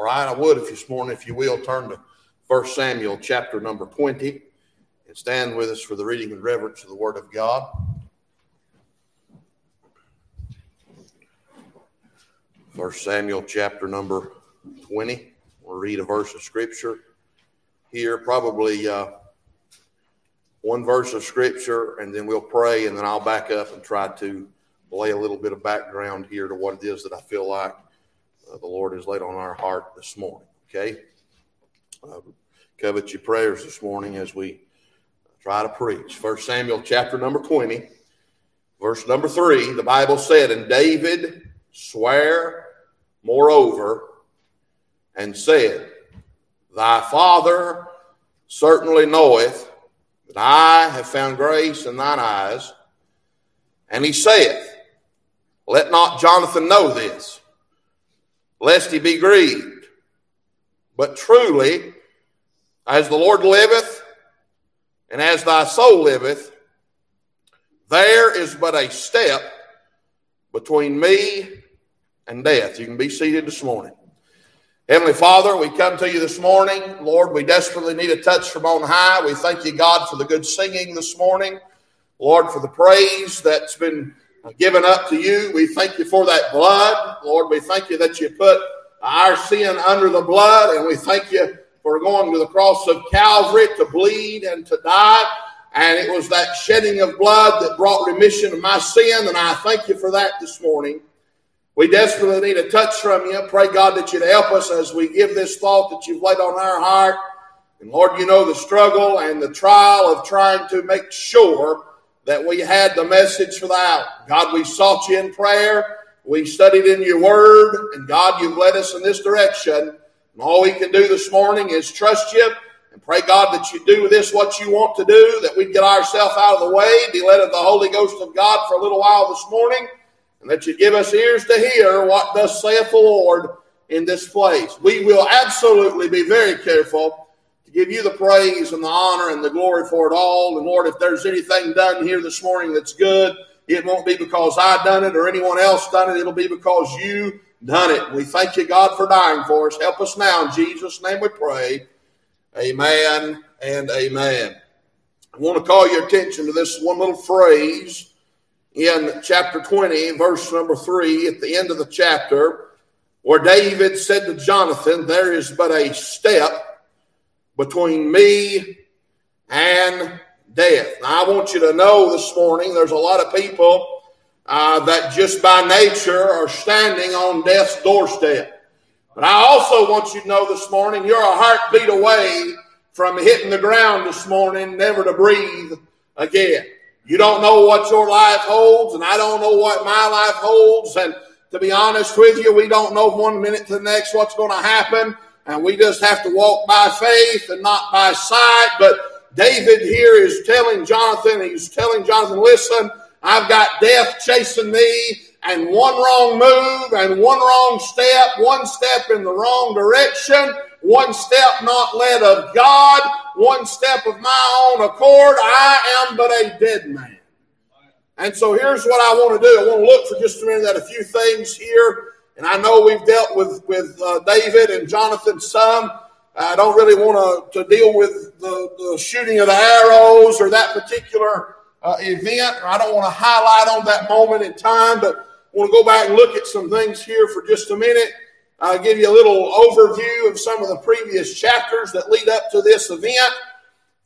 All right, I would if this morning, if you will, turn to 1 Samuel chapter number 20 and stand with us for the reading and reverence of the Word of God. 1 Samuel chapter number 20. We'll read a verse of Scripture here, probably uh, one verse of Scripture, and then we'll pray, and then I'll back up and try to lay a little bit of background here to what it is that I feel like uh, the Lord has laid on our heart this morning. Okay? Uh, covet your prayers this morning as we try to preach. First Samuel chapter number 20, verse number 3, the Bible said, And David sware moreover and said, Thy father certainly knoweth that I have found grace in thine eyes. And he saith, Let not Jonathan know this lest he be grieved. But truly, as the Lord liveth, and as thy soul liveth, there is but a step between me and death. You can be seated this morning. Heavenly Father, we come to you this morning. Lord, we desperately need a touch from on high. We thank you, God, for the good singing this morning. Lord, for the praise that's been given up to you. We thank you for that blood. Lord, we thank you that you put our sin under the blood, and we thank you for going to the cross of Calvary to bleed and to die. And it was that shedding of blood that brought remission of my sin, and I thank you for that this morning. We desperately need a touch from you. Pray, God, that you'd help us as we give this thought that you've laid on our heart. And Lord, you know the struggle and the trial of trying to make sure that we had the message for the hour. God, we sought you in prayer. We studied in your word. And God, you've led us in this direction. And all we can do this morning is trust you and pray, God, that you do this what you want to do, that we get ourselves out of the way, be led of the Holy Ghost of God for a little while this morning, and that you give us ears to hear what thus saith the Lord in this place. We will absolutely be very careful to give you the praise and the honor and the glory for it all. And Lord, if there's anything done here this morning that's good, it won't be because I done it or anyone else done it. It'll be because you done it. We thank you, God, for dying for us. Help us now. In Jesus' name we pray. Amen and amen. I want to call your attention to this one little phrase in chapter 20, verse number 3, at the end of the chapter, where David said to Jonathan, There is but a step between me and death. Now, I want you to know this morning there's a lot of people uh, that just by nature are standing on death's doorstep. But I also want you to know this morning you're a heartbeat away from hitting the ground this morning, never to breathe again. You don't know what your life holds, and I don't know what my life holds. And to be honest with you, we don't know one minute to the next what's going to happen. And we just have to walk by faith and not by sight. But David here is telling Jonathan, he's telling Jonathan, listen, I've got death chasing me, and one wrong move and one wrong step, one step in the wrong direction, one step not led of God, one step of my own accord, I am but a dead man. And so here's what I want to do. I want to look for just a minute at a few things here and I know we've dealt with, with uh, David and Jonathan some. I don't really want to, deal with the, the shooting of the arrows or that particular uh, event. I don't want to highlight on that moment in time, but I want to go back and look at some things here for just a minute. I'll give you a little overview of some of the previous chapters that lead up to this event.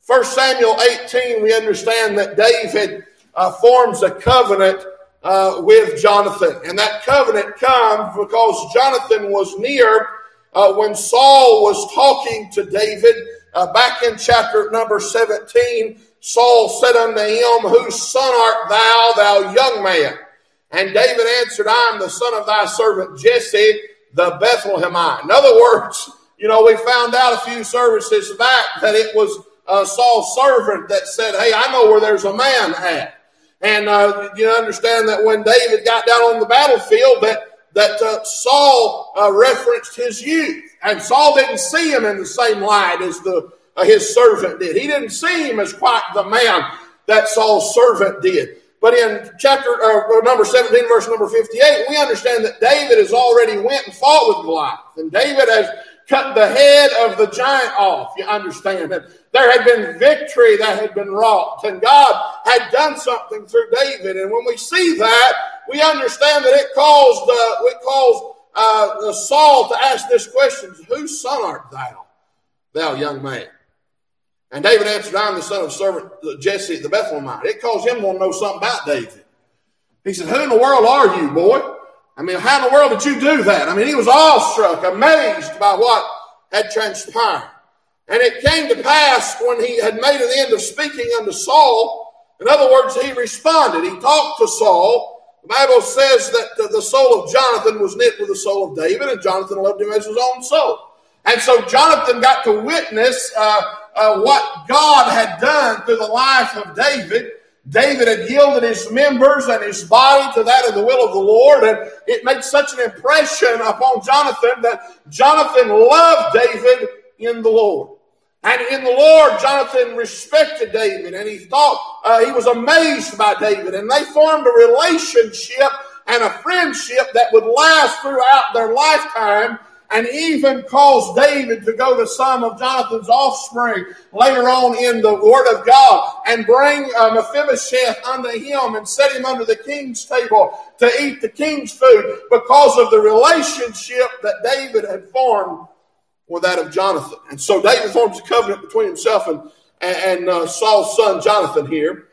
First Samuel 18, we understand that David uh, forms a covenant uh, with Jonathan. And that covenant comes because Jonathan was near uh, when Saul was talking to David uh, back in chapter number 17. Saul said unto him, Whose son art thou, thou young man? And David answered, I am the son of thy servant Jesse, the Bethlehemite. In other words, you know, we found out a few services back that it was uh, Saul's servant that said, Hey, I know where there's a man at. And uh, you understand that when David got down on the battlefield, that that uh, Saul uh, referenced his youth, and Saul didn't see him in the same light as the uh, his servant did. He didn't see him as quite the man that Saul's servant did. But in chapter uh, number 17, verse number 58, we understand that David has already went and fought with Goliath. And David has cut the head of the giant off. You understand that there had been victory that had been wrought, and God had done something through David. And when we see that, we understand that it caused uh, it caused uh, Saul to ask this question: Whose son art thou, thou young man? And David answered, I'm the son of servant Jesse the Bethlehemite. It caused him to know something about David. He said, Who in the world are you, boy? I mean, how in the world did you do that? I mean, he was awestruck, amazed by what had transpired. And it came to pass when he had made an end of speaking unto Saul, in other words, he responded. He talked to Saul. The Bible says that the soul of Jonathan was knit with the soul of David, and Jonathan loved him as his own soul. And so Jonathan got to witness uh, uh, what God had done through the life of David. David had yielded his members and his body to that of the will of the Lord, and it made such an impression upon Jonathan that Jonathan loved David in the Lord. And in the Lord, Jonathan respected David, and he thought uh, he was amazed by David, and they formed a relationship and a friendship that would last throughout their lifetime and even caused David to go to some of Jonathan's offspring later on in the Word of God and bring uh, Mephibosheth unto him and set him under the king's table to eat the king's food because of the relationship that David had formed with that of Jonathan. And so David forms a covenant between himself and, and uh, Saul's son Jonathan here.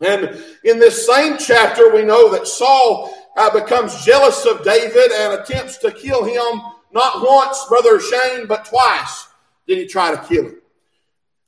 And in this same chapter, we know that Saul uh, becomes jealous of David and attempts to kill him not once, Brother Shane, but twice did he try to kill him.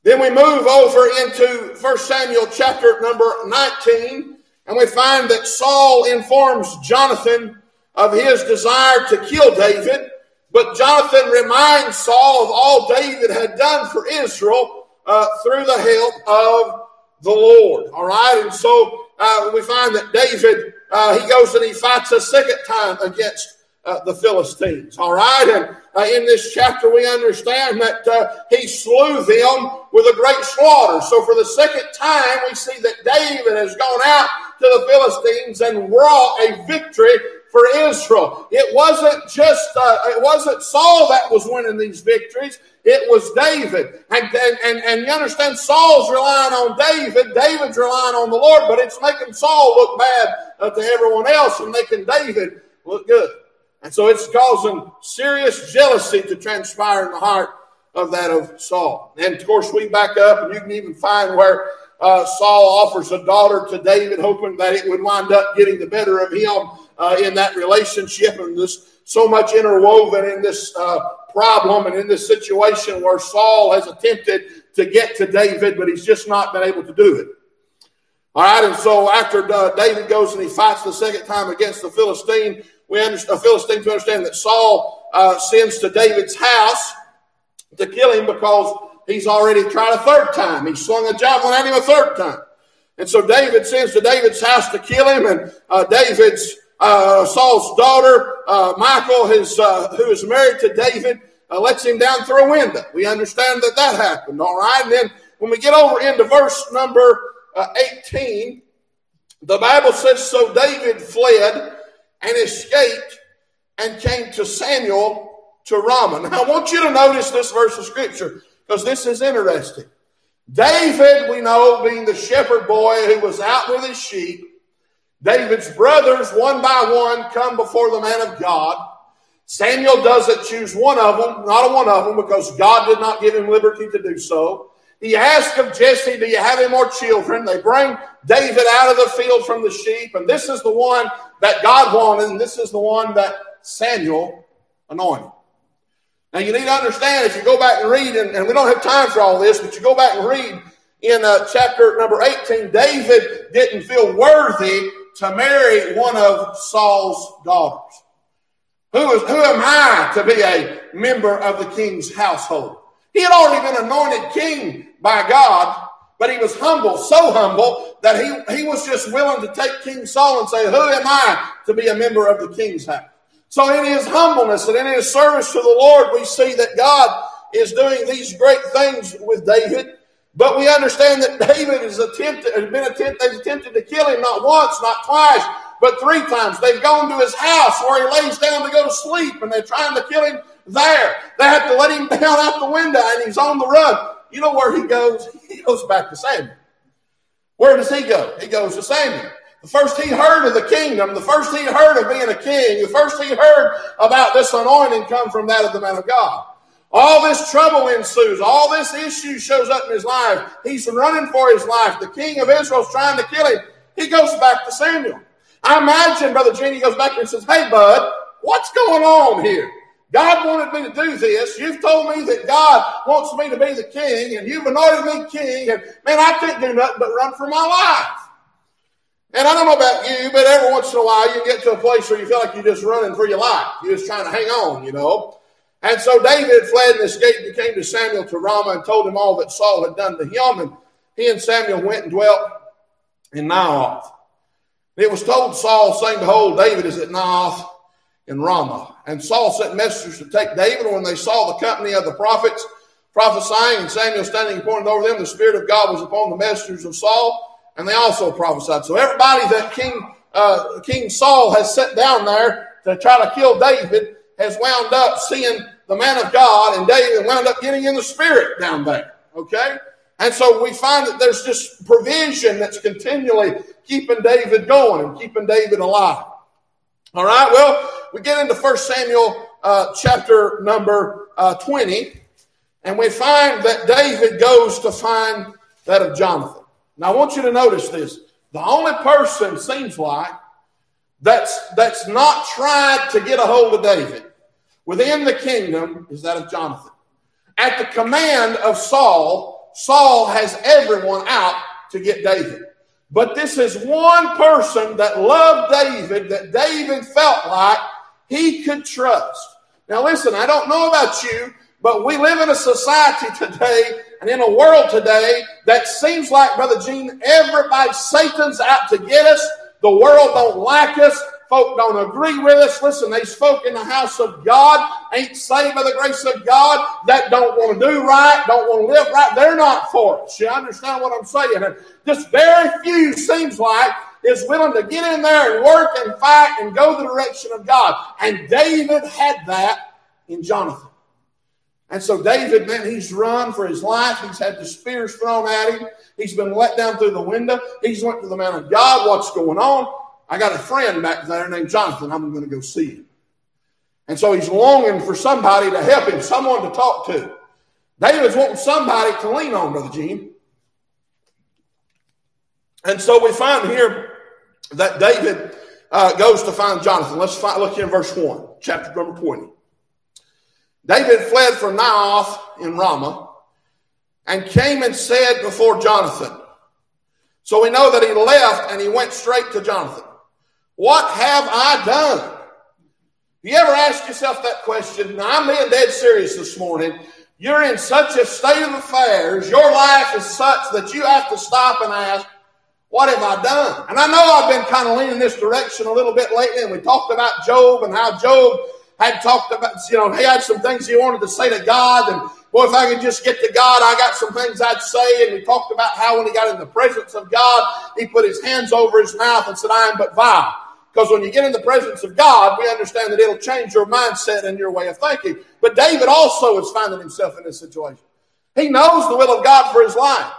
Then we move over into 1 Samuel chapter number 19, and we find that Saul informs Jonathan of his desire to kill David, but Jonathan reminds Saul of all David had done for Israel uh, through the help of the Lord. All right, and so uh, we find that David uh, he goes and he fights a second time against uh, the Philistines. All right, and uh, in this chapter we understand that uh, he slew them with a great slaughter. So for the second time, we see that David has gone out to the Philistines and wrought a victory for Israel. It wasn't just uh, it wasn't Saul that was winning these victories. It was David. And, and, and, and you understand, Saul's relying on David. David's relying on the Lord, but it's making Saul look bad uh, to everyone else and making David look good. And so it's causing serious jealousy to transpire in the heart of that of Saul. And of course, we back up, and you can even find where uh, Saul offers a daughter to David, hoping that it would wind up getting the better of him uh, in that relationship. And there's so much interwoven in this uh, problem and in this situation where Saul has attempted to get to David, but he's just not been able to do it. All right, and so after uh, David goes and he fights the second time against the Philistine, we understand, Philistines to understand that Saul uh, sends to David's house to kill him because he's already tried a third time. He swung a javelin at him a third time. And so David sends to David's house to kill him, and uh, David's uh, Saul's daughter, uh, Michal, his, uh, who is married to David, uh, lets him down through a window. We understand that that happened, all right? And then when we get over into verse number 18, the Bible says, So David fled and escaped and came to Samuel to Ramah. Now, I want you to notice this verse of scripture because this is interesting. David, we know, being the shepherd boy who was out with his sheep, David's brothers, one by one, come before the man of God. Samuel doesn't choose one of them, not a one of them, because God did not give him liberty to do so. He asks of Jesse, Do you have any more children? They bring David out of the field from the sheep, and this is the one that God wanted, and this is the one that Samuel anointed. Now, you need to understand if you go back and read, and, and we don't have time for all this, but you go back and read in uh, chapter number 18, David didn't feel worthy to marry one of Saul's daughters. Who, is, who am I to be a member of the king's household? He had already been anointed king by God, but he was humble, so humble that he, he was just willing to take King Saul and say, Who am I to be a member of the king's house? So in his humbleness and in his service to the Lord, we see that God is doing these great things with David. But we understand that David has attempted, has been attempted, they've attempted to kill him not once, not twice, but three times. They've gone to his house where he lays down to go to sleep, and they're trying to kill him there. They have to let him down out the window and he's on the run. You know where he goes? He goes back to Samuel. Where does he go? He goes to Samuel. The first he heard of the kingdom, the first he heard of being a king, the first he heard about this anointing come from that of the man of God. All this trouble ensues. All this issue shows up in his life. He's running for his life. The king of Israel's trying to kill him. He goes back to Samuel. I imagine Brother Genie goes back and says, Hey, bud, what's going on here? God wanted me to do this. You've told me that God wants me to be the king, and you've anointed me king, and man, I can't do nothing but run for my life. And I don't know about you, but every once in a while you get to a place where you feel like you're just running for your life. You're just trying to hang on, you know. And so David fled and escaped and came to Samuel to Ramah and told him all that Saul had done to him. And he and Samuel went and dwelt in Naioth. It was told Saul, saying, Behold, David is at Naioth in Ramah. And Saul sent messengers to take David. When they saw the company of the prophets prophesying and Samuel standing and pointing over them, the Spirit of God was upon the messengers of Saul, and they also prophesied. So everybody that King uh, King Saul has set down there to try to kill David has wound up seeing the man of God, and David wound up getting in the Spirit down there. Okay? And so we find that there's just provision that's continually keeping David going and keeping David alive. All right, well, we get into 1 Samuel uh, chapter number uh, 20, and we find that David goes to find that of Jonathan. Now, I want you to notice this. The only person, seems like, that's, that's not tried to get a hold of David within the kingdom is that of Jonathan. At the command of Saul, Saul has everyone out to get David. But this is one person that loved David, that David felt like he could trust. Now, listen, I don't know about you, but we live in a society today and in a world today that seems like, Brother Gene, everybody, Satan's out to get us. The world don't like us folk don't agree with us. Listen, these folk in the house of God ain't saved by the grace of God, that don't want to do right, don't want to live right. They're not for us. You understand what I'm saying? And just very few seems like is willing to get in there and work and fight and go the direction of God. And David had that in Jonathan. And so David, man, he's run for his life. He's had the spears thrown at him. He's been let down through the window. He's went to the man of God. What's going on? I got a friend back there named Jonathan. I'm going to go see him. And so he's longing for somebody to help him, someone to talk to. David's wanting somebody to lean on, Brother Gene. And so we find here that David uh, goes to find Jonathan. Let's find, look here in verse 1, chapter number 20. David fled from Naioth in Ramah and came and said before Jonathan. So we know that he left and he went straight to Jonathan. What have I done? You ever ask yourself that question? Now, I'm being dead serious this morning. You're in such a state of affairs, your life is such that you have to stop and ask, What have I done? And I know I've been kind of leaning this direction a little bit lately, and we talked about Job and how Job had talked about, you know, he had some things he wanted to say to God, and boy, if I could just get to God, I got some things I'd say. And we talked about how when he got in the presence of God, he put his hands over his mouth and said, I am but vile. Because when you get in the presence of God, we understand that it'll change your mindset and your way of thinking. But David also is finding himself in this situation. He knows the will of God for his life.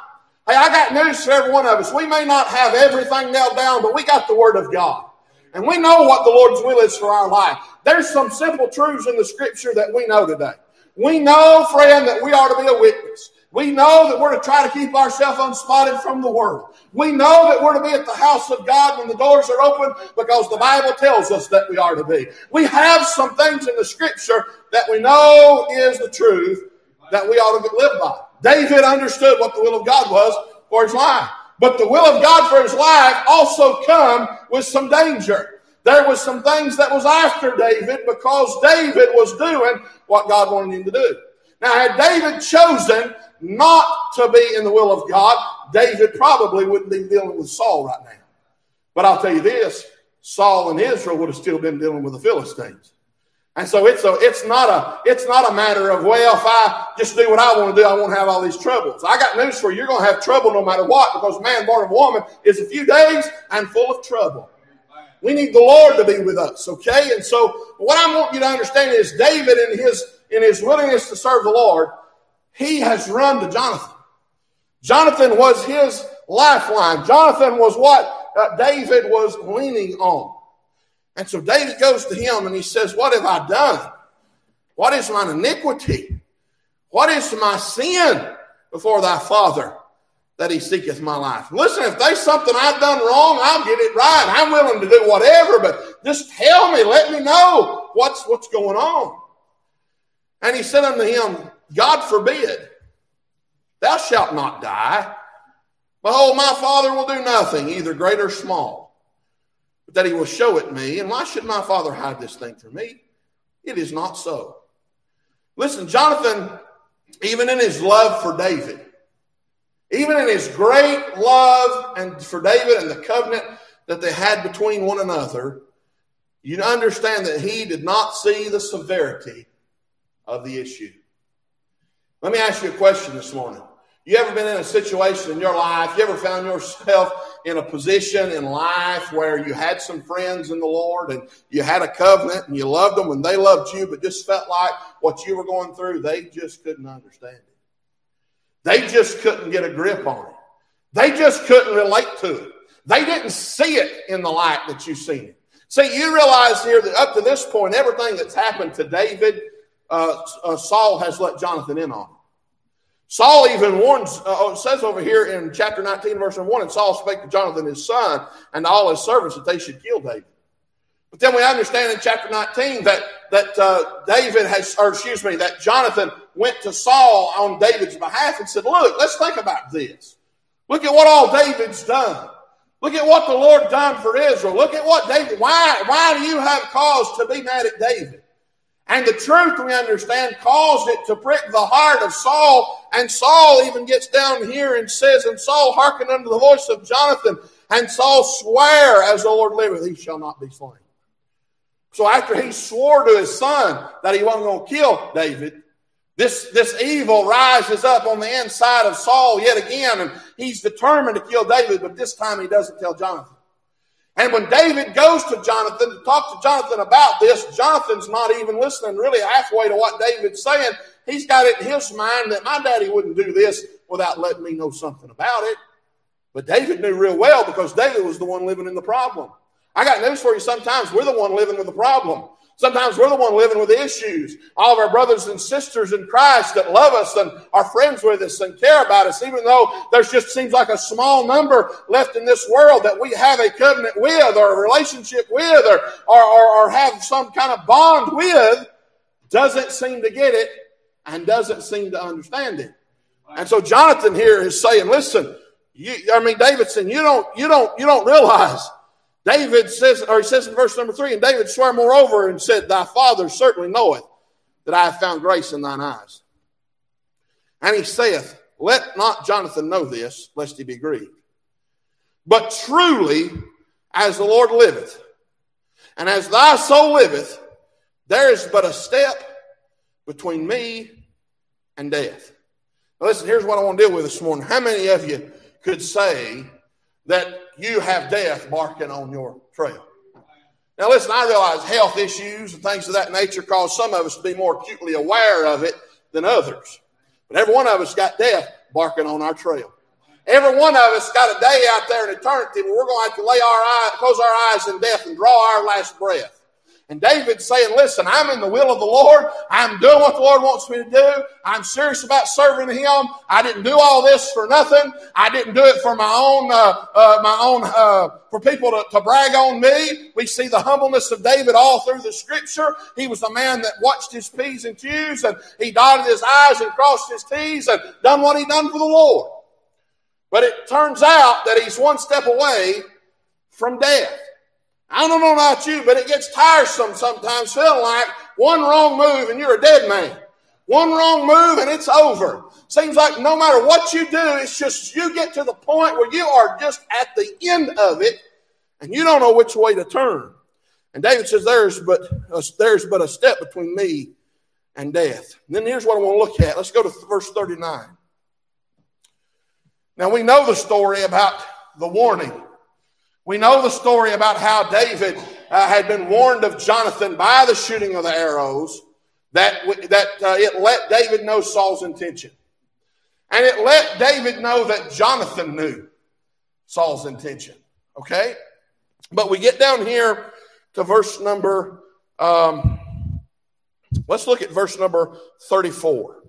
Hey, I got news for every one of us. We may not have everything nailed down, but we got the Word of God. And we know what the Lord's will is for our life. There's some simple truths in the Scripture that we know today. We know, friend, that we are to be a witness. We know that we're to try to keep ourselves unspotted from the world. We know that we're to be at the house of God when the doors are open because the Bible tells us that we are to be. We have some things in the scripture that we know is the truth that we ought to live by. David understood what the will of God was for his life. But the will of God for his life also come with some danger. There was some things that was after David because David was doing what God wanted him to do. Now, had David chosen not to be in the will of God, David probably wouldn't be dealing with Saul right now. But I'll tell you this Saul and Israel would have still been dealing with the Philistines. And so it's a, it's not a, it's not a matter of, well, if I just do what I want to do, I won't have all these troubles. I got news for you. You're going to have trouble no matter what because man born of woman is a few days and full of trouble. We need the Lord to be with us, okay? And so what I want you to understand is David in his in his willingness to serve the Lord, he has run to Jonathan. Jonathan was his lifeline. Jonathan was what uh, David was leaning on. And so David goes to him and he says, What have I done? What is mine iniquity? What is my sin before thy father that he seeketh my life? Listen, if there's something I've done wrong, I'll get it right. I'm willing to do whatever, but just tell me, let me know what's, what's going on. And he said unto him, God forbid, thou shalt not die. Behold, my father will do nothing, either great or small, but that he will show it me. And why should my father hide this thing from me? It is not so. Listen, Jonathan, even in his love for David, even in his great love and for David and the covenant that they had between one another, you understand that he did not see the severity of the issue. Let me ask you a question this morning. You ever been in a situation in your life? You ever found yourself in a position in life where you had some friends in the Lord and you had a covenant and you loved them and they loved you, but just felt like what you were going through, they just couldn't understand it. They just couldn't get a grip on it. They just couldn't relate to it. They didn't see it in the light that you've seen it. See, you realize here that up to this point, everything that's happened to David, uh, uh, Saul has let Jonathan in on. Saul even warns, uh, oh, says over here in chapter 19, verse 1, and Saul spake to Jonathan his son and to all his servants that they should kill David. But then we understand in chapter 19 that, that uh, David has, or excuse me, that Jonathan went to Saul on David's behalf and said, Look, let's think about this. Look at what all David's done. Look at what the Lord done for Israel. Look at what David, why, why do you have cause to be mad at David? And the truth, we understand, caused it to prick the heart of Saul. And Saul even gets down here and says, And Saul hearkened unto the voice of Jonathan. And Saul sware, As the Lord liveth, he shall not be slain. So after he swore to his son that he wasn't going to kill David, this, this evil rises up on the inside of Saul yet again, and he's determined to kill David, but this time he doesn't tell Jonathan. And when David goes to Jonathan to talk to Jonathan about this, Jonathan's not even listening really halfway to what David's saying. He's got it in his mind that my daddy wouldn't do this without letting me know something about it. But David knew real well because David was the one living in the problem. I got news for you. Sometimes we're the one living with the problem. Sometimes we're the one living with issues. All of our brothers and sisters in Christ that love us and are friends with us and care about us, even though there's just seems like a small number left in this world that we have a covenant with or a relationship with or, or, or, or have some kind of bond with, doesn't seem to get it and doesn't seem to understand it. And so Jonathan here is saying, listen, you, I mean, Davidson, you don't, you don't, you don't realize David says, or he says in verse number three, and David swore moreover and said, Thy father certainly knoweth that I have found grace in thine eyes. And he saith, Let not Jonathan know this, lest he be grieved. But truly, as the Lord liveth, and as thy soul liveth, there is but a step between me and death. Now listen, here's what I want to deal with this morning. How many of you could say that you have death barking on your trail. Now, listen, I realize health issues and things of that nature cause some of us to be more acutely aware of it than others. But every one of us got death barking on our trail. Every one of us got a day out there in eternity where we're going to have to lay our eyes, close our eyes in death and draw our last breath. And David's saying, listen, I'm in the will of the Lord. I'm doing what the Lord wants me to do. I'm serious about serving Him. I didn't do all this for nothing. I didn't do it for my own, uh, uh, my own, uh, for people to, to brag on me. We see the humbleness of David all through the scripture. He was a man that watched his P's and Q's and he dotted his I's and crossed his T's and done what he done for the Lord. But it turns out that he's one step away from death. I don't know about you, but it gets tiresome sometimes feeling like one wrong move and you're a dead man. One wrong move and it's over. Seems like no matter what you do, it's just you get to the point where you are just at the end of it and you don't know which way to turn. And David says, There's but a, there's but a step between me and death. And then here's what I want to look at. Let's go to verse 39. Now we know the story about the warning we know the story about how David uh, had been warned of Jonathan by the shooting of the arrows, that, that uh, it let David know Saul's intention. And it let David know that Jonathan knew Saul's intention. Okay? But we get down here to verse number, um, let's look at verse number 34.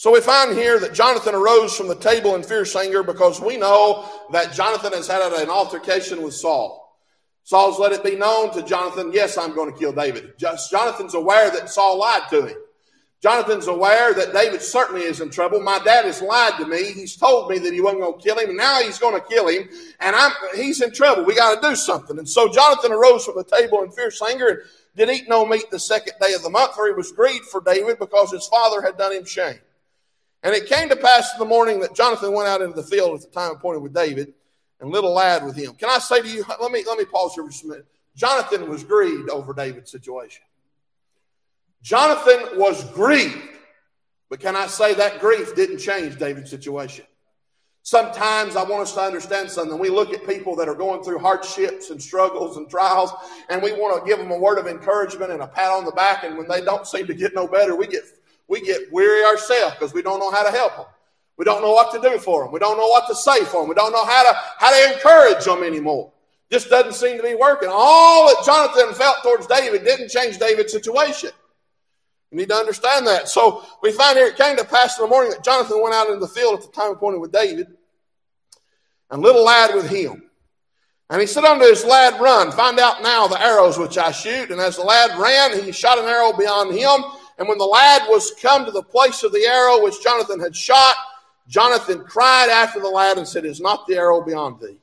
So we find here that Jonathan arose from the table in fierce anger because we know that Jonathan has had an altercation with Saul. Saul's let it be known to Jonathan, yes, I'm going to kill David. Just, Jonathan's aware that Saul lied to him. Jonathan's aware that David certainly is in trouble. My dad has lied to me. He's told me that he wasn't going to kill him, and now he's going to kill him, and I'm he's in trouble. We got to do something. And so Jonathan arose from the table in fierce anger and did eat no meat the second day of the month, for he was grieved for David because his father had done him shame. And it came to pass in the morning that Jonathan went out into the field at the time appointed with David, and little lad with him. Can I say to you, let me let me pause here for a minute. Jonathan was grieved over David's situation. Jonathan was grieved, but can I say that grief didn't change David's situation? Sometimes I want us to understand something. We look at people that are going through hardships and struggles and trials, and we want to give them a word of encouragement and a pat on the back. And when they don't seem to get no better, we get we get weary ourselves because we don't know how to help them. We don't know what to do for them. We don't know what to say for them. We don't know how to how to encourage them anymore. Just doesn't seem to be working. All that Jonathan felt towards David didn't change David's situation. You need to understand that. So we find here it came to pass in the morning that Jonathan went out into the field at the time appointed with David, and little lad with him. And he said unto his lad, Run, find out now the arrows which I shoot. And as the lad ran, he shot an arrow beyond him. And when the lad was come to the place of the arrow which Jonathan had shot, Jonathan cried after the lad and said, Is not the arrow beyond thee?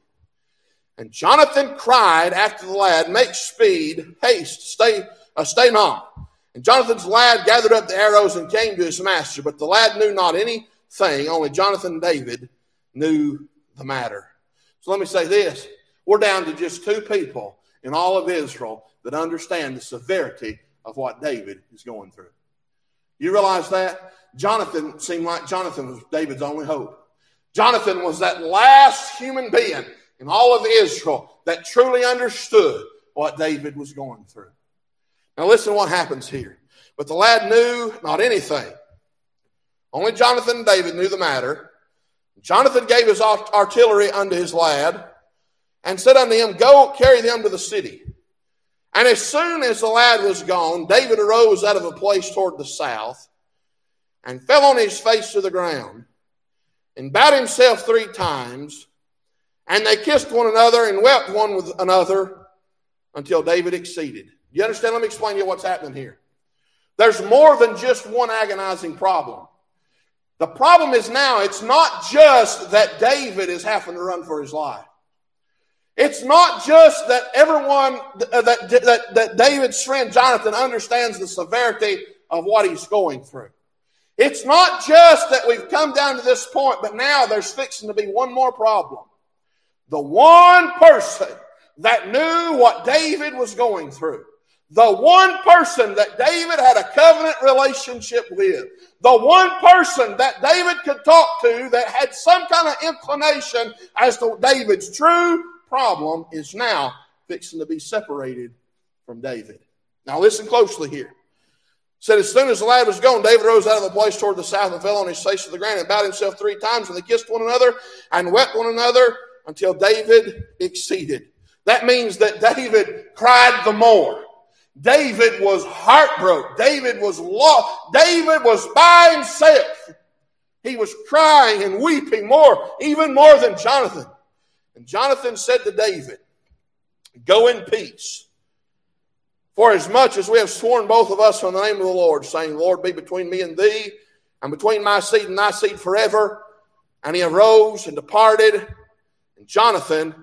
And Jonathan cried after the lad, Make speed, haste, stay, uh, stay not. And Jonathan's lad gathered up the arrows and came to his master, but the lad knew not anything, only Jonathan and David knew the matter. So let me say this we're down to just two people in all of Israel that understand the severity of what David is going through. You realize that? Jonathan seemed like Jonathan was David's only hope. Jonathan was that last human being in all of Israel that truly understood what David was going through. Now, listen what happens here. But the lad knew not anything. Only Jonathan and David knew the matter. Jonathan gave his artillery unto his lad and said unto him, Go carry them to the city. And as soon as the lad was gone, David arose out of a place toward the south and fell on his face to the ground and bowed himself three times. And they kissed one another and wept one with another until David exceeded. You understand? Let me explain to you what's happening here. There's more than just one agonizing problem. The problem is now, it's not just that David is having to run for his life. It's not just that everyone, uh, that, that, that David's friend Jonathan understands the severity of what he's going through. It's not just that we've come down to this point, but now there's fixing to be one more problem. The one person that knew what David was going through the one person that David had a covenant relationship with, the one person that David could talk to that had some kind of inclination as to David's true problem is now fixing to be separated from David. Now listen closely here. said as soon as the lad was gone, David rose out of the place toward the south and fell on his face to the ground and bowed himself three times, and they kissed one another and wept one another until David exceeded. That means that David cried the more. David was heartbroken. David was lost. David was by himself. He was crying and weeping more, even more than Jonathan. And Jonathan said to David, Go in peace. For as much as we have sworn both of us on the name of the Lord, saying, Lord, be between me and thee, and between my seed and thy seed forever. And he arose and departed, and Jonathan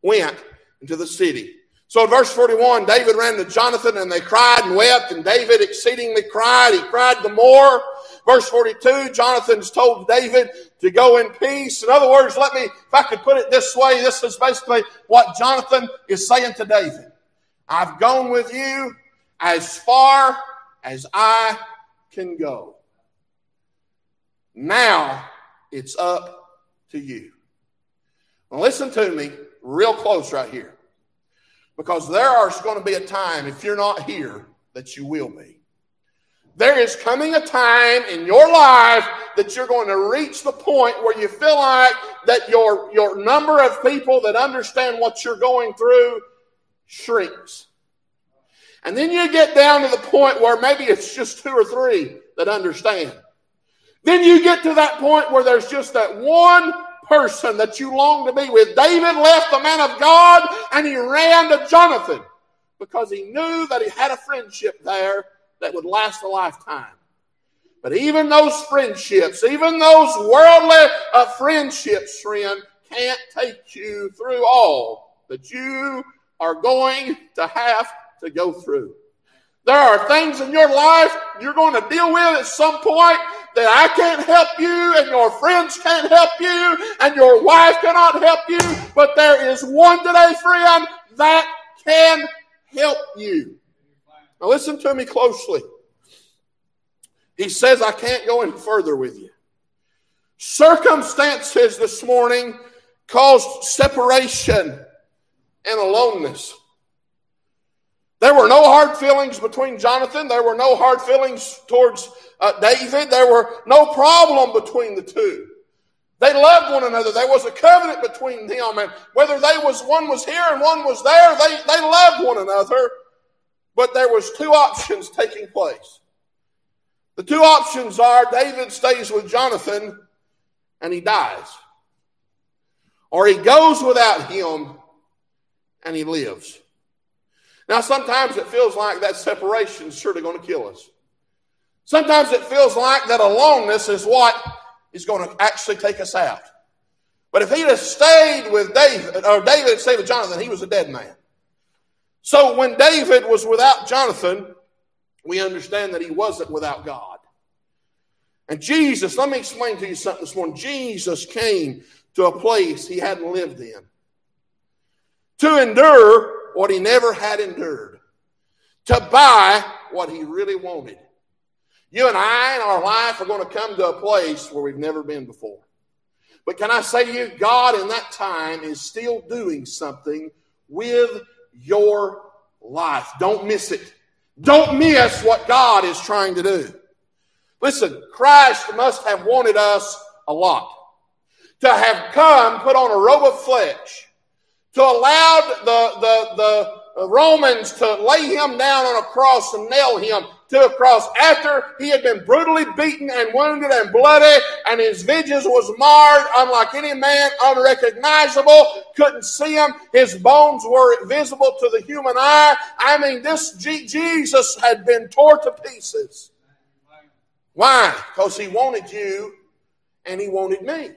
went into the city. So in verse 41, David ran to Jonathan and they cried and wept, and David exceedingly cried. He cried the more. Verse 42, Jonathan's told David to go in peace. In other words, let me, if I could put it this way, this is basically what Jonathan is saying to David. I've gone with you as far as I can go. Now it's up to you. Now listen to me real close right here. Because there is going to be a time, if you're not here, that you will be. There is coming a time in your life that you're going to reach the point where you feel like that your, your number of people that understand what you're going through shrinks. And then you get down to the point where maybe it's just two or three that understand. Then you get to that point where there's just that one person that you long to be with. David left the man of God and he ran to Jonathan because he knew that he had a friendship there that would last a lifetime. But even those friendships, even those worldly uh, friendships, friend, can't take you through all that you are going to have to go through. There are things in your life you're going to deal with at some point that I can't help you and your friends can't help you and your wife cannot help you, but there is one today, friend, that can help you. Now listen to me closely. He says, I can't go any further with you. Circumstances this morning caused separation and aloneness. There were no hard feelings between Jonathan. There were no hard feelings towards uh, David. There were no problem between the two. They loved one another. There was a covenant between them, and whether they was one was here and one was there, they, they loved one another. But there was two options taking place. The two options are David stays with Jonathan and he dies. Or he goes without him and he lives. Now, sometimes it feels like that separation is surely going to kill us. Sometimes it feels like that aloneness is what is going to actually take us out. But if he'd have stayed with David, or David stayed with Jonathan, he was a dead man. So when David was without Jonathan, we understand that he wasn't without God. And Jesus, let me explain to you something this morning. Jesus came to a place he hadn't lived in to endure what he never had endured, to buy what he really wanted. You and I in our life are going to come to a place where we've never been before. But can I say to you, God in that time is still doing something with your life. Don't miss it. Don't miss what God is trying to do. Listen, Christ must have wanted us a lot. To have come, put on a robe of flesh, to allow the, the, the Romans to lay him down on a cross and nail him to a cross after he had been brutally beaten and wounded and bloody, and his visage was marred, unlike any man, unrecognizable, couldn't see him. His bones were visible to the human eye. I mean, this Jesus had been torn to pieces. Why? Because he wanted you and he wanted me.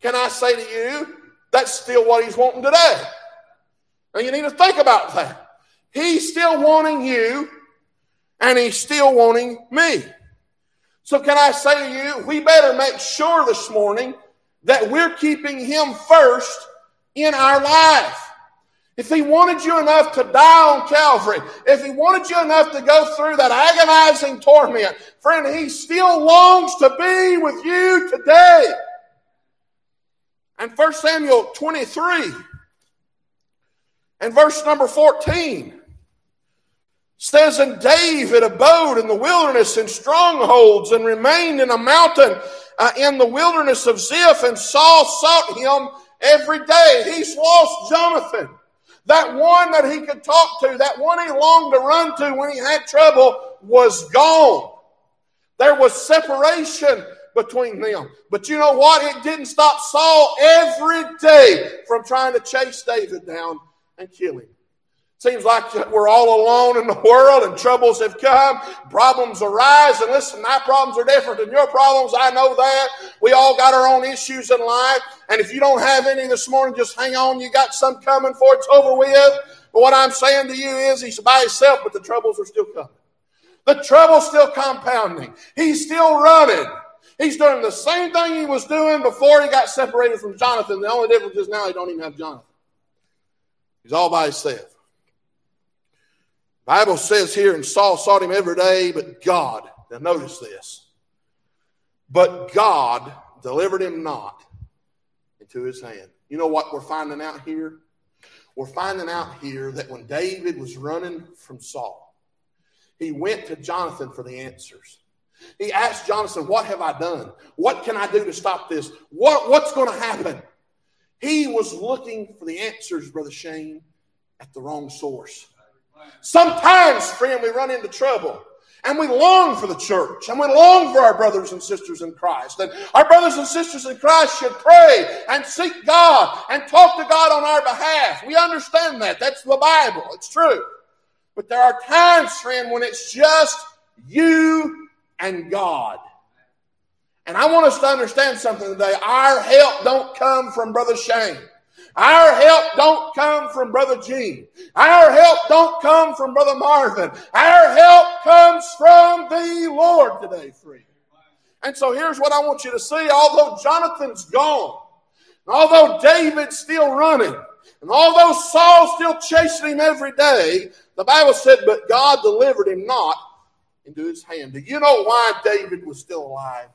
Can I say to you, that's still what he's wanting today. And you need to think about that. He's still wanting you, and he's still wanting me. So, can I say to you, we better make sure this morning that we're keeping him first in our life. If he wanted you enough to die on Calvary, if he wanted you enough to go through that agonizing torment, friend, he still longs to be with you today. And 1 Samuel 23 and verse number 14 says, And David abode in the wilderness in strongholds and remained in a mountain uh, in the wilderness of Ziph, and Saul sought him every day. He's lost Jonathan. That one that he could talk to, that one he longed to run to when he had trouble was gone. There was separation between them. But you know what? It didn't stop Saul every day from trying to chase David down and kill him. Seems like we're all alone in the world and troubles have come, problems arise. And listen, my problems are different than your problems. I know that. We all got our own issues in life. And if you don't have any this morning, just hang on. You got some coming for it's over with. But what I'm saying to you is he's by himself, but the troubles are still coming. The trouble's still compounding. He's still running. He's doing the same thing he was doing before he got separated from Jonathan. The only difference is now he don't even have Jonathan. He's all by himself. Bible says here, and Saul sought him every day, but God, now notice this, but God delivered him not into his hand. You know what we're finding out here? We're finding out here that when David was running from Saul, he went to Jonathan for the answers. He asked Jonathan, What have I done? What can I do to stop this? What, what's going to happen? He was looking for the answers, Brother Shane, at the wrong source. Sometimes, friend, we run into trouble and we long for the church and we long for our brothers and sisters in Christ. And our brothers and sisters in Christ should pray and seek God and talk to God on our behalf. We understand that. That's the Bible. It's true. But there are times, friend, when it's just you and God. And I want us to understand something today. Our help don't come from Brother Shane. Our help don't come from Brother Gene. Our help don't come from Brother Marvin. Our help comes from the Lord today, friend. And so here's what I want you to see. Although Jonathan's gone, although David's still running, and although Saul's still chasing him every day, the Bible said, but God delivered him not into his hand. Do you know why David was still alive?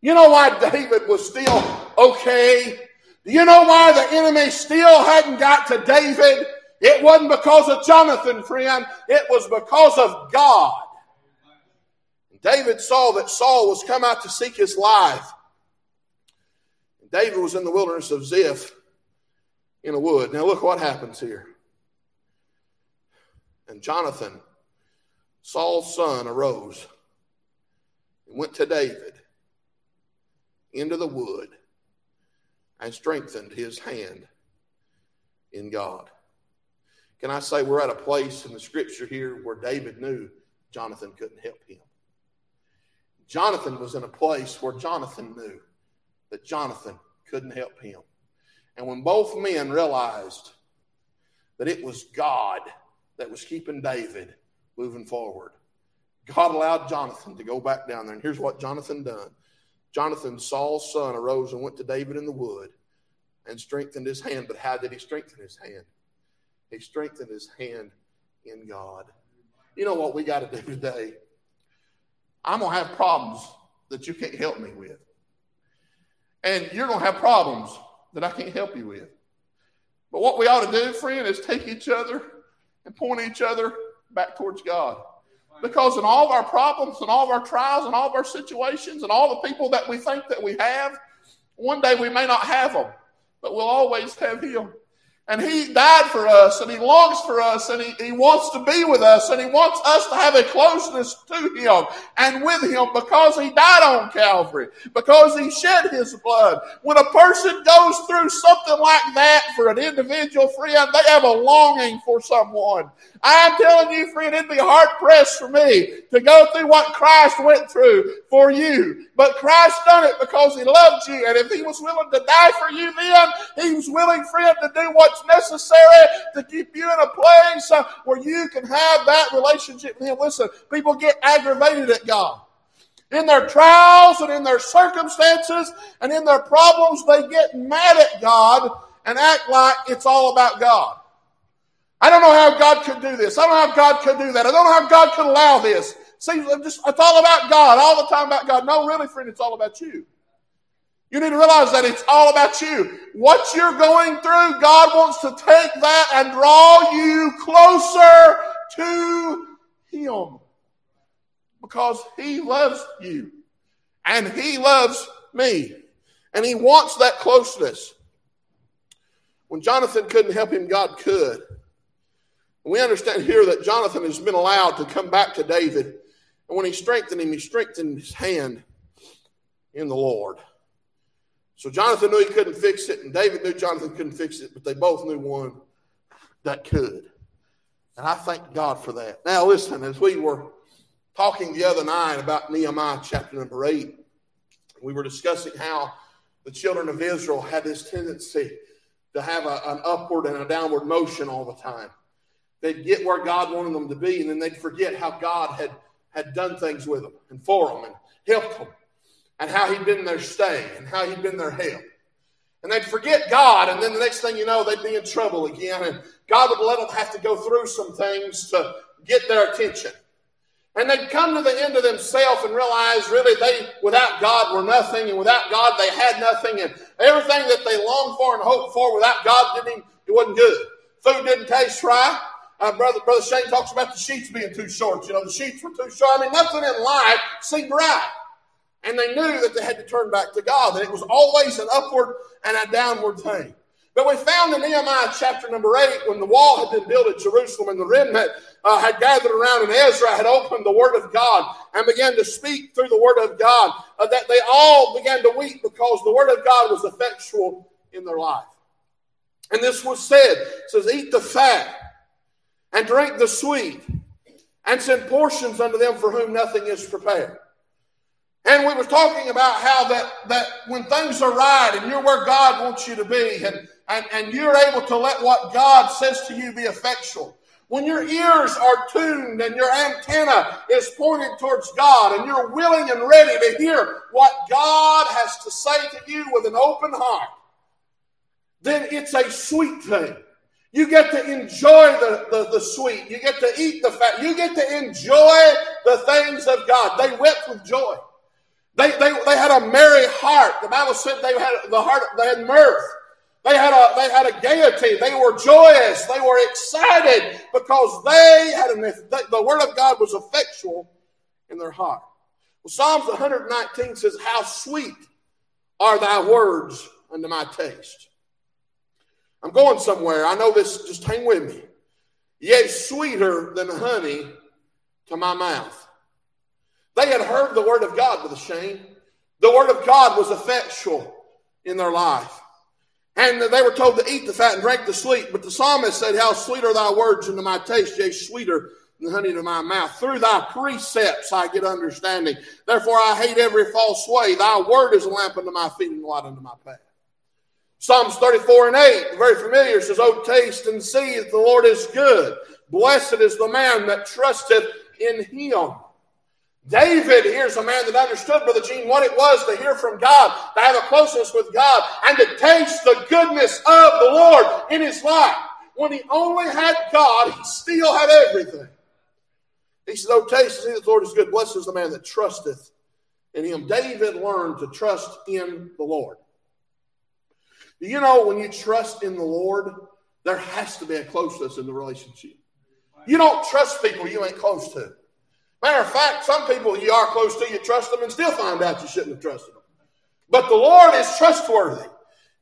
You know why David was still okay? Do you know why the enemy still hadn't got to David? It wasn't because of Jonathan, friend. It was because of God. David saw that Saul was come out to seek his life. David was in the wilderness of Ziph in a wood. Now look what happens here. And Jonathan, Saul's son, arose and went to David into the wood and strengthened his hand in God. Can I say we're at a place in the scripture here where David knew Jonathan couldn't help him? Jonathan was in a place where Jonathan knew that Jonathan couldn't help him. And when both men realized that it was God that was keeping David moving forward, God allowed Jonathan to go back down there. And here's what Jonathan done. Jonathan, Saul's son, arose and went to David in the wood and strengthened his hand. But how did he strengthen his hand? He strengthened his hand in God. You know what we got to do today? I'm going to have problems that you can't help me with. And you're going to have problems that I can't help you with. But what we ought to do, friend, is take each other and point each other back towards God. Because in all of our problems and all of our trials and all of our situations and all the people that we think that we have, one day we may not have them, but we'll always have Him. And he died for us and he longs for us and he, he wants to be with us and he wants us to have a closeness to him and with him because he died on Calvary, because he shed his blood. When a person goes through something like that for an individual friend, they have a longing for someone. I'm telling you, friend, it'd be hard pressed for me to go through what Christ went through for you. But Christ done it because he loved you. And if he was willing to die for you then, he was willing, friend, to do what's necessary to keep you in a place uh, where you can have that relationship with him. Listen, people get aggravated at God. In their trials and in their circumstances and in their problems, they get mad at God and act like it's all about God. I don't know how God could do this. I don't know how God could do that. I don't know how God could allow this. See, just, it's all about God, all the time about God. No, really, friend, it's all about you. You need to realize that it's all about you. What you're going through, God wants to take that and draw you closer to Him. Because He loves you. And He loves me. And He wants that closeness. When Jonathan couldn't help him, God could. We understand here that Jonathan has been allowed to come back to David. And when he strengthened him, he strengthened his hand in the Lord. So Jonathan knew he couldn't fix it, and David knew Jonathan couldn't fix it, but they both knew one that could. And I thank God for that. Now, listen, as we were talking the other night about Nehemiah chapter number eight, we were discussing how the children of Israel had this tendency to have a, an upward and a downward motion all the time. They'd get where God wanted them to be, and then they'd forget how God had, had done things with them and for them and helped them, and how He'd been their stay and how He'd been their help. And they'd forget God, and then the next thing you know, they'd be in trouble again, and God would let them have to go through some things to get their attention. And they'd come to the end of themselves and realize really they, without God, were nothing, and without God, they had nothing, and everything that they longed for and hoped for without God didn't, it wasn't good. Food didn't taste right. uh, brother, brother Shane talks about the sheets being too short. You know, the sheets were too short. I mean, nothing in life seemed right. And they knew that they had to turn back to God, that it was always an upward and a downward thing. But we found in Nehemiah chapter number 8, when the wall had been built at Jerusalem and the remnant uh, had gathered around and Ezra had opened the Word of God and began to speak through the Word of God, uh, that they all began to weep because the Word of God was effectual in their life. And this was said, says, Eat the fat and drink the sweet, and send portions unto them for whom nothing is prepared. And we were talking about how that, that when things are right and you're where God wants you to be, and, and, and you're able to let what God says to you be effectual. When your ears are tuned and your antenna is pointed towards God and you're willing and ready to hear what God has to say to you with an open heart, then it's a sweet thing. You get to enjoy the, the, the, sweet. You get to eat the fat. You get to enjoy the things of God. They wept with joy. They, they, they had a merry heart. The Bible said they had the heart, they had mirth. They had a they had a gaiety. They were joyous. They were excited because they had an the word of God was effectual in their heart. Well, Psalms 119 says, "How sweet are thy words unto my taste." I'm going somewhere. I know this. Just hang with me. Yea, sweeter than honey to my mouth. They had heard the word of God with a shame. The word of God was effectual in their life. And they were told to eat the fat and drink the sweet. But the psalmist said, How sweet are thy words unto my taste, yea, sweeter than honey to my mouth. Through thy precepts I get understanding. Therefore I hate every false way. Thy word is a lamp unto my feet and a light unto my path. Psalms 34 and 8, very familiar, says, Oh, taste and see that the Lord is good. Blessed is the man that trusteth in him. David here's a man that understood, Brother Gene, what it was to hear from God, to have a closeness with God, and to taste the goodness of the Lord in his life. When he only had God, he still had everything. He said, Oh, taste and see that the Lord is good. Blessed is the man that trusteth in him. David learned to trust in the Lord. You know, when you trust in the Lord, there has to be a closeness in the relationship. You don't trust people you ain't close to. Matter of fact, some people you are close to, you trust them and still find out you shouldn't have trusted them. But the Lord is trustworthy.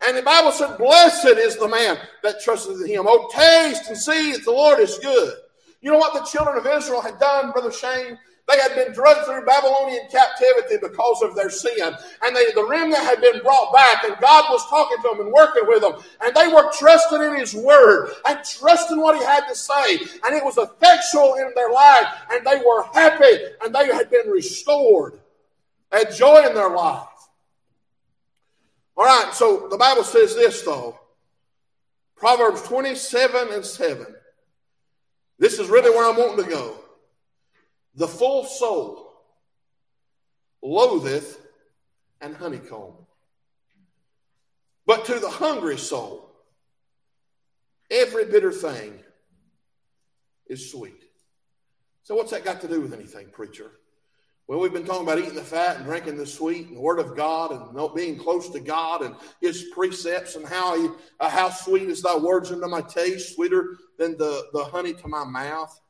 And the Bible said, Blessed is the man that trusted in him. Oh, taste and see that the Lord is good. You know what the children of Israel had done, Brother Shane? They had been drugged through Babylonian captivity because of their sin. And they, the remnant had been brought back, and God was talking to them and working with them. And they were trusting in His Word and trusting what He had to say. And it was effectual in their life, and they were happy, and they had been restored. They had joy in their life. All right, so the Bible says this, though Proverbs 27 and 7. This is really where I'm wanting to go. The full soul loatheth and honeycomb. But to the hungry soul, every bitter thing is sweet. So, what's that got to do with anything, preacher? Well, we've been talking about eating the fat and drinking the sweet and the Word of God and being close to God and His precepts and how he, uh, how sweet is Thy words unto my taste, sweeter than the, the honey to my mouth.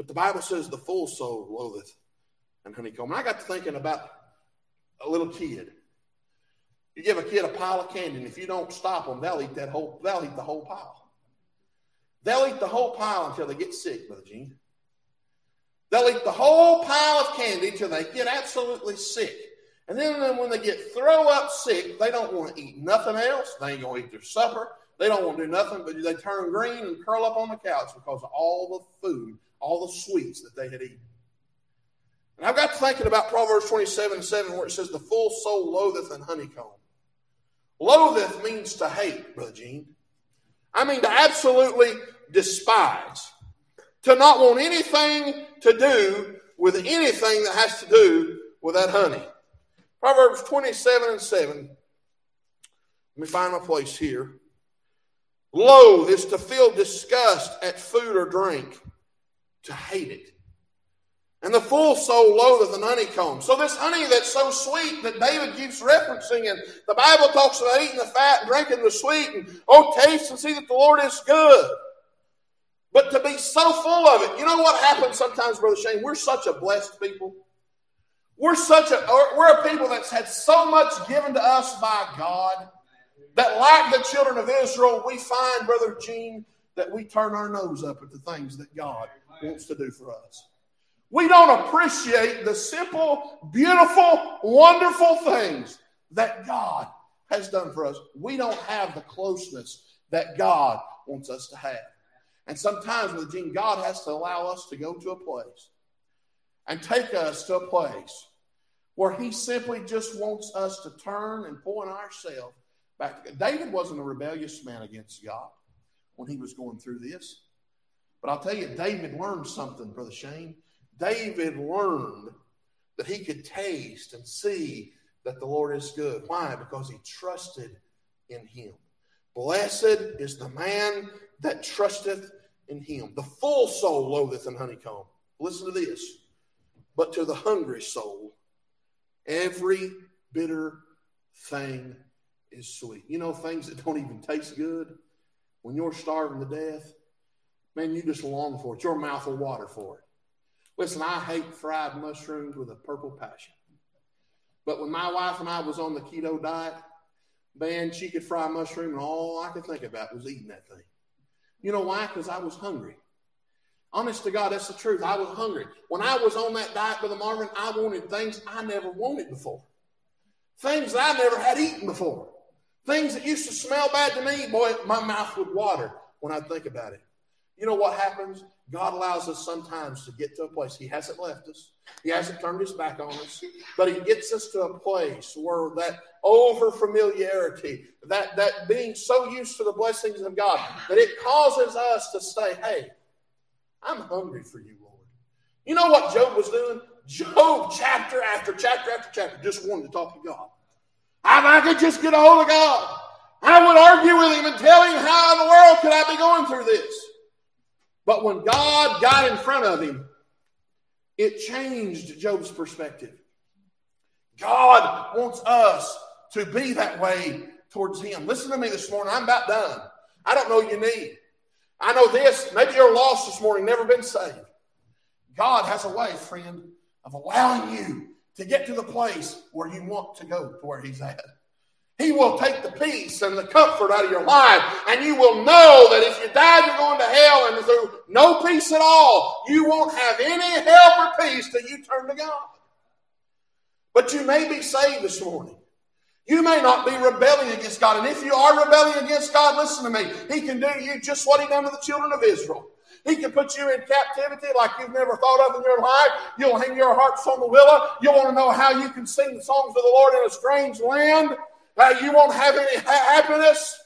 But the Bible says the full soul loatheth and honeycomb. And I got to thinking about a little kid. You give a kid a pile of candy, and if you don't stop them, they'll eat that whole. They'll eat the whole pile. They'll eat the whole pile until they get sick, Brother Gene. They'll eat the whole pile of candy until they get absolutely sick. And then when they get throw up sick, they don't want to eat nothing else. They ain't to eat their supper. They don't want to do nothing, but they turn green and curl up on the couch because of all the food all the sweets that they had eaten. And I've got to thinking about Proverbs 27 and 7, where it says, The full soul loatheth and honeycomb. Loatheth means to hate, Brother Gene. I mean to absolutely despise. To not want anything to do with anything that has to do with that honey. Proverbs 27 and 7. Let me find my place here. Loathe is to feel disgust at food or drink to hate it. And the full soul loatheth an honeycomb. So this honey that's so sweet that David keeps referencing, and the Bible talks about eating the fat and drinking the sweet, and oh, taste and see that the Lord is good. But to be so full of it, you know what happens sometimes, Brother Shane? We're such a blessed people. We're such a we're a people that's had so much given to us by God that, like the children of Israel, we find, Brother Gene, that we turn our nose up at the things that God wants to do for us. We don't appreciate the simple, beautiful, wonderful things that God has done for us. We don't have the closeness that God wants us to have. And sometimes with Gene, God has to allow us to go to a place and take us to a place where He simply just wants us to turn and point ourselves back. David wasn't a rebellious man against God when he was going through this. But I'll tell you, David learned something, Brother Shane. David learned that he could taste and see that the Lord is good. Why? Because he trusted in him. Blessed is the man that trusteth in him. The full soul loatheth in honeycomb. Listen to this. But to the hungry soul, every bitter thing is sweet. You know, things that don't even taste good. When you're starving to death, man, you just long for it. Your mouth will water for it. Listen, I hate fried mushrooms with a purple passion. But when my wife and I was on the keto diet, man, she could fry mushroom, and all I could think about was eating that thing. You know why? Because I was hungry. Honest to God, that's the truth. I was hungry. When I was on that diet with the Marvin, I wanted things I never wanted before. Things that I never had eaten before. Things that used to smell bad to me, boy, my mouth would water when I think about it. You know what happens? God allows us sometimes to get to a place. He hasn't left us. He hasn't turned his back on us, but he gets us to a place where that over familiarity, that, that being so used to the blessings of God, that it causes us to say, Hey, I'm hungry for you, Lord. You know what Job was doing? Job, chapter after chapter after chapter, just wanted to talk to God. If I could just get a hold of God, I would argue with him and tell him how in the world could I be going through this. But when God got in front of him, it changed Job's perspective. God wants us to be that way towards Him. Listen to me this morning. I'm about done. I don't know your need. I know this. Maybe you're lost this morning, never been saved. God has a way, friend, of allowing you to get to the place where you want to go to where He's at. He will take the peace and the comfort out of your life, and you will know that if you die, you're going to hell, and through no peace at all, you won't have any help or peace till you turn to God. But you may be saved this morning. You may not be rebelling against God. And if you are rebelling against God, listen to me. He can do you just what He done to the children of Israel. He can put you in captivity like you've never thought of in your life. You'll hang your hearts on the willow. You'll want to know how you can sing the songs of the Lord in a strange land. Uh, you won't have any ha- happiness.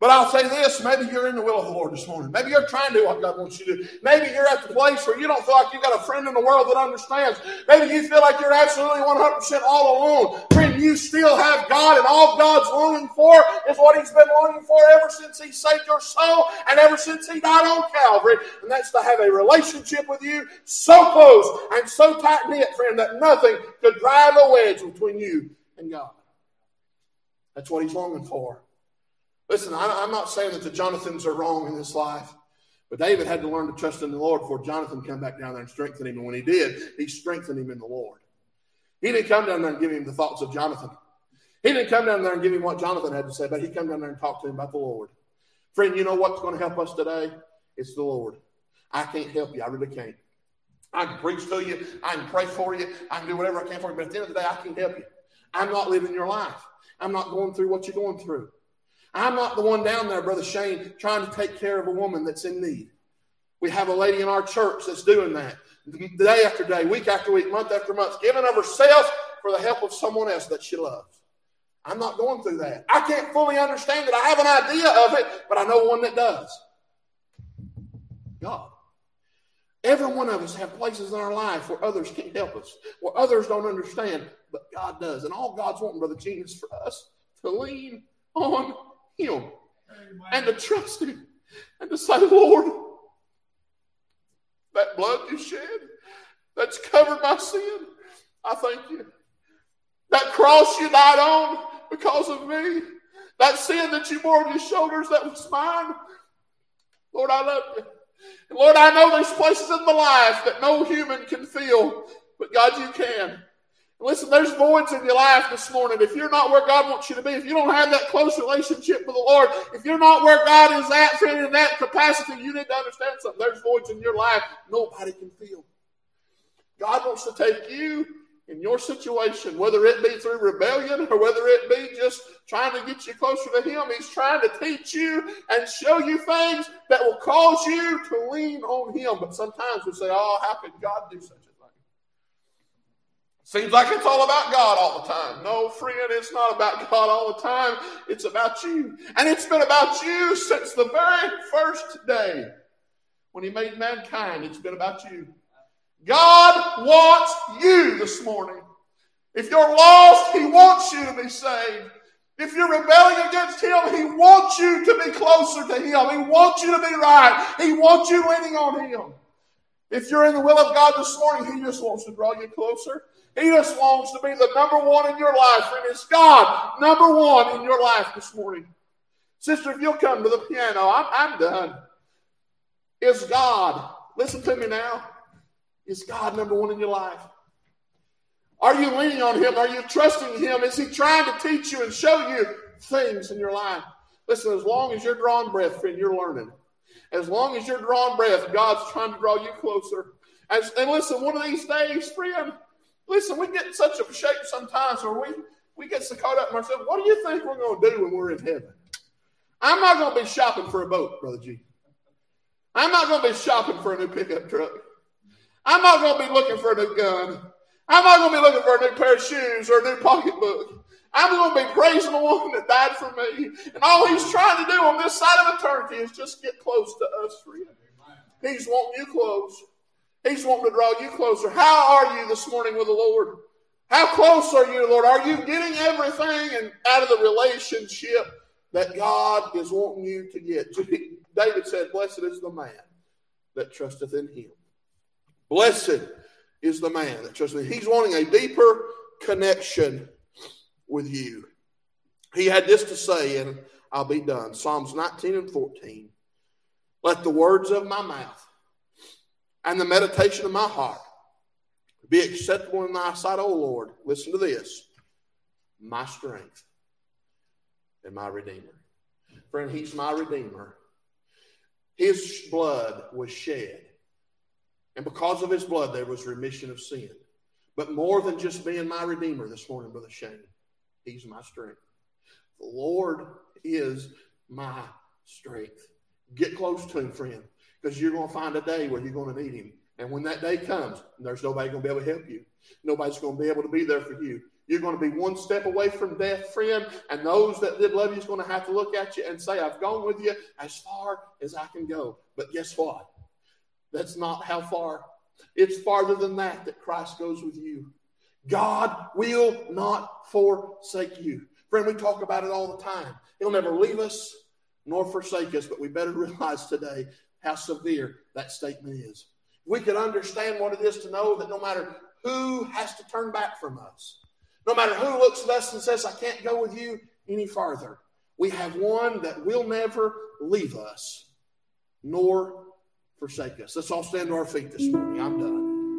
But I'll say this maybe you're in the will of the Lord this morning. Maybe you're trying to do what God wants you to do. Maybe you're at the place where you don't feel like you've got a friend in the world that understands. Maybe you feel like you're absolutely 100% all alone. Friend, you still have God, and all God's longing for is what He's been longing for ever since He saved your soul and ever since He died on Calvary. And that's to have a relationship with you so close and so tight knit, friend, that nothing could drive a wedge between you and God. That's what He's longing for. Listen, I'm not saying that the Jonathans are wrong in this life, but David had to learn to trust in the Lord before Jonathan come back down there and strengthen him. And when he did, he strengthened him in the Lord. He didn't come down there and give him the thoughts of Jonathan. He didn't come down there and give him what Jonathan had to say, but he come down there and talk to him about the Lord. Friend, you know what's going to help us today? It's the Lord. I can't help you. I really can't. I can preach to you. I can pray for you. I can do whatever I can for you. But at the end of the day, I can't help you. I'm not living your life. I'm not going through what you're going through. I'm not the one down there, Brother Shane, trying to take care of a woman that's in need. We have a lady in our church that's doing that day after day, week after week, month after month, giving of herself for the help of someone else that she loves. I'm not going through that. I can't fully understand it. I have an idea of it, but I know one that does. God. Every one of us have places in our life where others can't help us, where others don't understand, but God does. And all God's wanting, Brother Gene, is for us to lean on him and to trust Him and to say, Lord, that blood you shed that's covered my sin, I thank you. That cross you died on because of me, that sin that you bore on your shoulders that was mine, Lord, I love you. And Lord, I know there's places in my life that no human can feel, but God, you can. Listen, there's voids in your life this morning. If you're not where God wants you to be, if you don't have that close relationship with the Lord, if you're not where God is at, friend, in that capacity, you need to understand something. There's voids in your life nobody can fill. God wants to take you in your situation, whether it be through rebellion or whether it be just trying to get you closer to Him. He's trying to teach you and show you things that will cause you to lean on Him. But sometimes we say, Oh, how could God do such Seems like it's all about God all the time. No, friend, it's not about God all the time. It's about you. And it's been about you since the very first day when He made mankind. It's been about you. God wants you this morning. If you're lost, He wants you to be saved. If you're rebelling against Him, He wants you to be closer to Him. He wants you to be right. He wants you leaning on Him. If you're in the will of God this morning, He just wants to draw you closer. He just wants to be the number one in your life. And it's God, number one in your life this morning. Sister, if you'll come to the piano, I'm, I'm done. Is God, listen to me now, is God number one in your life? Are you leaning on Him? Are you trusting Him? Is He trying to teach you and show you things in your life? Listen, as long as you're drawing breath, friend, you're learning. As long as you're drawing breath, God's trying to draw you closer. As, and listen, one of these days, friend, Listen, we get in such a shape sometimes where we, we get so caught up in ourselves. What do you think we're going to do when we're in heaven? I'm not going to be shopping for a boat, Brother G. I'm not going to be shopping for a new pickup truck. I'm not going to be looking for a new gun. I'm not going to be looking for a new pair of shoes or a new pocketbook. I'm going to be praising the one that died for me. And all he's trying to do on this side of eternity is just get close to us, friend. He's wanting you close. He's wanting to draw you closer. How are you this morning with the Lord? How close are you, Lord? Are you getting everything and out of the relationship that God is wanting you to get? David said, Blessed is the man that trusteth in him. Blessed is the man that trusteth. He's wanting a deeper connection with you. He had this to say, and I'll be done. Psalms 19 and 14. Let the words of my mouth and the meditation of my heart be acceptable in thy sight, O Lord. Listen to this my strength and my redeemer. Friend, he's my redeemer. His blood was shed. And because of his blood, there was remission of sin. But more than just being my redeemer this morning, Brother Shane, he's my strength. The Lord is my strength. Get close to him, friend because you're going to find a day where you're going to need him. And when that day comes, there's nobody going to be able to help you. Nobody's going to be able to be there for you. You're going to be one step away from death, friend. And those that did love you is going to have to look at you and say, I've gone with you as far as I can go. But guess what? That's not how far. It's farther than that that Christ goes with you. God will not forsake you. Friend, we talk about it all the time. He'll never leave us nor forsake us, but we better realize today how severe that statement is. We could understand what it is to know that no matter who has to turn back from us, no matter who looks at us and says, I can't go with you any farther, we have one that will never leave us nor forsake us. Let's all stand to our feet this morning. I'm done.